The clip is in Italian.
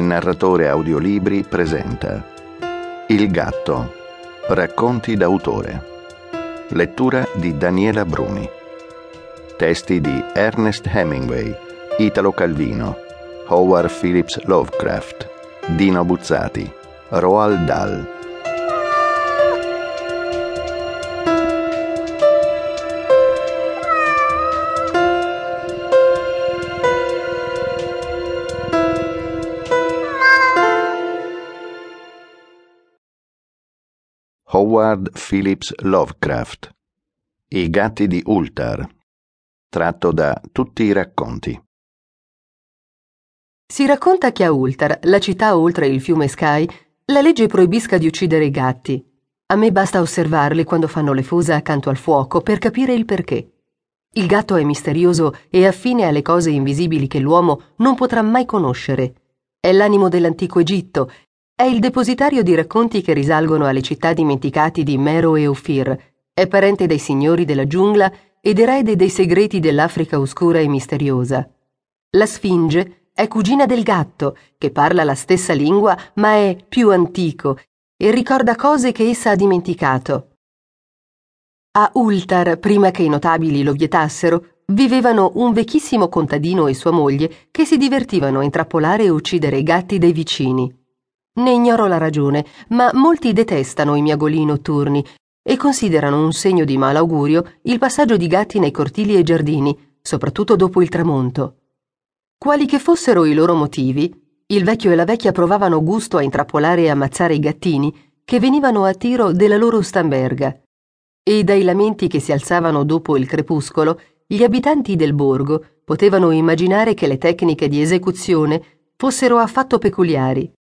narratore audiolibri presenta Il gatto. Racconti d'autore. Lettura di Daniela Bruni. Testi di Ernest Hemingway, Italo Calvino, Howard Phillips Lovecraft, Dino Buzzati, Roald Dahl. Howard Phillips Lovecraft I gatti di Ultar tratto da Tutti i racconti Si racconta che a Ultar, la città oltre il fiume Sky, la legge proibisca di uccidere i gatti. A me basta osservarli quando fanno le fosa accanto al fuoco per capire il perché. Il gatto è misterioso e affine alle cose invisibili che l'uomo non potrà mai conoscere. È l'animo dell'antico Egitto è il depositario di racconti che risalgono alle città dimenticati di Mero e Ophir. È parente dei signori della giungla ed erede dei segreti dell'Africa oscura e misteriosa. La Sfinge è cugina del gatto, che parla la stessa lingua ma è più antico e ricorda cose che essa ha dimenticato. A Ultar, prima che i notabili lo vietassero, vivevano un vecchissimo contadino e sua moglie che si divertivano a intrappolare e uccidere i gatti dei vicini. Ne ignoro la ragione, ma molti detestano i miagolii notturni e considerano un segno di malaugurio il passaggio di gatti nei cortili e giardini, soprattutto dopo il tramonto. Quali che fossero i loro motivi, il vecchio e la vecchia provavano gusto a intrappolare e ammazzare i gattini che venivano a tiro della loro stamberga. E dai lamenti che si alzavano dopo il crepuscolo, gli abitanti del borgo potevano immaginare che le tecniche di esecuzione fossero affatto peculiari